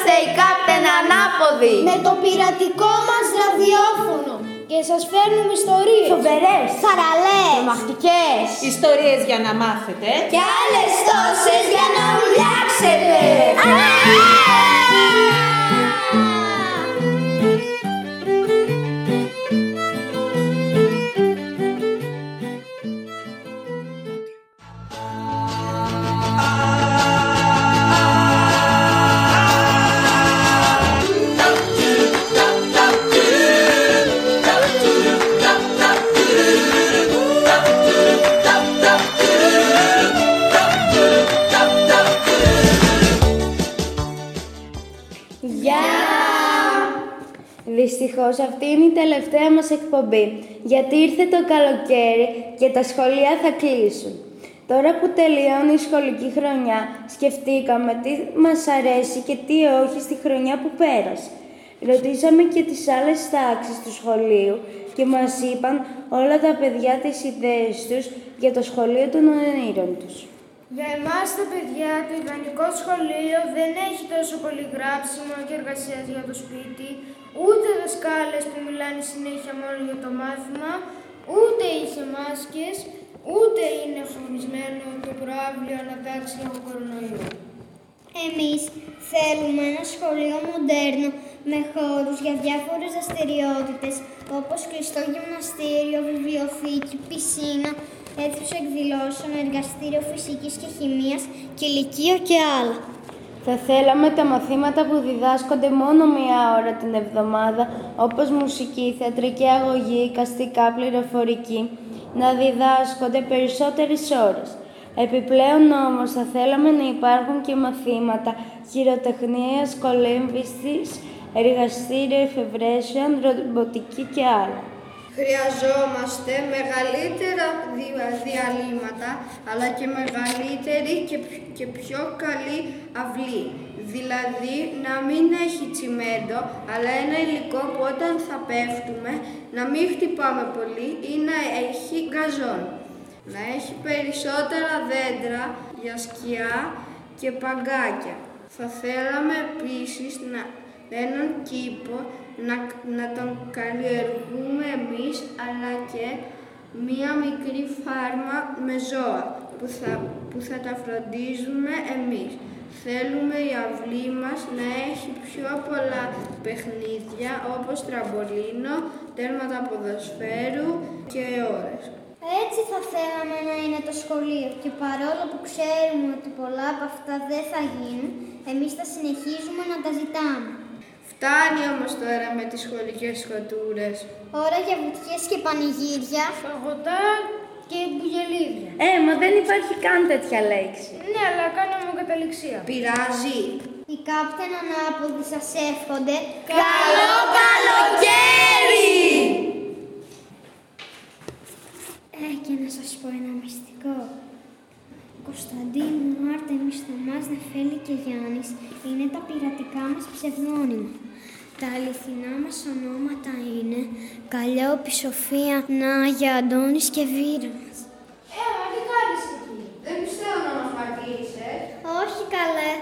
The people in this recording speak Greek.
είμαστε οι Κάπτεν Ανάποδοι. Με το πειρατικό μας ραδιόφωνο. Και σας φέρνουμε ιστορίες. Φοβερές, χαραλέ τρομακτικές. Ιστορίες για να μάθετε. Και άλλες τόσες για να ουλιάξετε. Δυστυχώς αυτή είναι η τελευταία μας εκπομπή, γιατί ήρθε το καλοκαίρι και τα σχολεία θα κλείσουν. Τώρα που τελειώνει η σχολική χρονιά, σκεφτήκαμε τι μας αρέσει και τι όχι στη χρονιά που πέρασε. Ρωτήσαμε και τις άλλες τάξεις του σχολείου και μας είπαν όλα τα παιδιά τις ιδέες τους για το σχολείο των ονείρων τους. Για εμάς τα παιδιά, το ιδανικό σχολείο δεν έχει τόσο πολύ γράψιμο και εργασίας για το σπίτι, ούτε δασκάλες που μιλάνε συνέχεια μόνο για το μάθημα, ούτε είχε μάσκες, ούτε είναι φοβισμένο το προάβλιο ανατάξει από κορονοϊό. Εμείς θέλουμε ένα σχολείο μοντέρνο με χώρους για διάφορες δραστηριότητες όπως κλειστό γυμναστήριο, βιβλιοθήκη, πισίνα, αίθουσα εκδηλώσεων, εργαστήριο φυσικής και χημείας, κηλικείο και άλλα. Θα θέλαμε τα μαθήματα που διδάσκονται μόνο μία ώρα την εβδομάδα, όπως μουσική, θεατρική αγωγή, καστικά, πληροφορική, να διδάσκονται περισσότερες ώρες. Επιπλέον όμως θα θέλαμε να υπάρχουν και μαθήματα χειροτεχνίας, κολέμβησης, εργαστήριο εφευρέσεων, ρομποτική και άλλα. Χρειαζόμαστε μεγαλύτερα δια- διαλύματα, αλλά και μεγαλύτερη και, π- και πιο καλή αυλή. Δηλαδή να μην έχει τσιμέντο, αλλά ένα υλικό που όταν θα πέφτουμε να μην χτυπάμε πολύ ή να έχει γκαζόν. Να έχει περισσότερα δέντρα για σκιά και παγκάκια. Θα θέλαμε επίσης να έναν κήπο να, να τον καλλιεργούμε εμείς αλλά και μία μικρή φάρμα με ζώα που θα, που θα τα φροντίζουμε εμείς. Θέλουμε η αυλή μας να έχει πιο πολλά παιχνίδια όπως τραμπολίνο, τέρματα ποδοσφαίρου και ώρες. Έτσι θα θέλαμε να είναι το σχολείο και παρόλο που ξέρουμε ότι πολλά από αυτά δεν θα γίνουν, εμείς θα συνεχίζουμε να τα ζητάμε. Φτάνει όμως τώρα με τις σχολικές σκοτούρες. Ώρα για βουτιές και πανηγύρια. Φαγωτά και μπουγελίδια. Ε, μα δεν υπάρχει καν τέτοια λέξη. Ναι, αλλά κάναμε καταληξία. Πειράζει. Οι κάπτεν ανάποδοι σας εύχονται Καλό καλοκαίρι! Εφέλη και Γιάννης είναι τα πειρατικά μας ψευδόνυμα. Τα αληθινά μας ονόματα είναι Καλλιόπη, Σοφία, Νάγια, Αντώνης και Βίρας. Ε, μα τι κάνεις εκεί; Δεν πιστεύω να μας Ε. Όχι καλέ.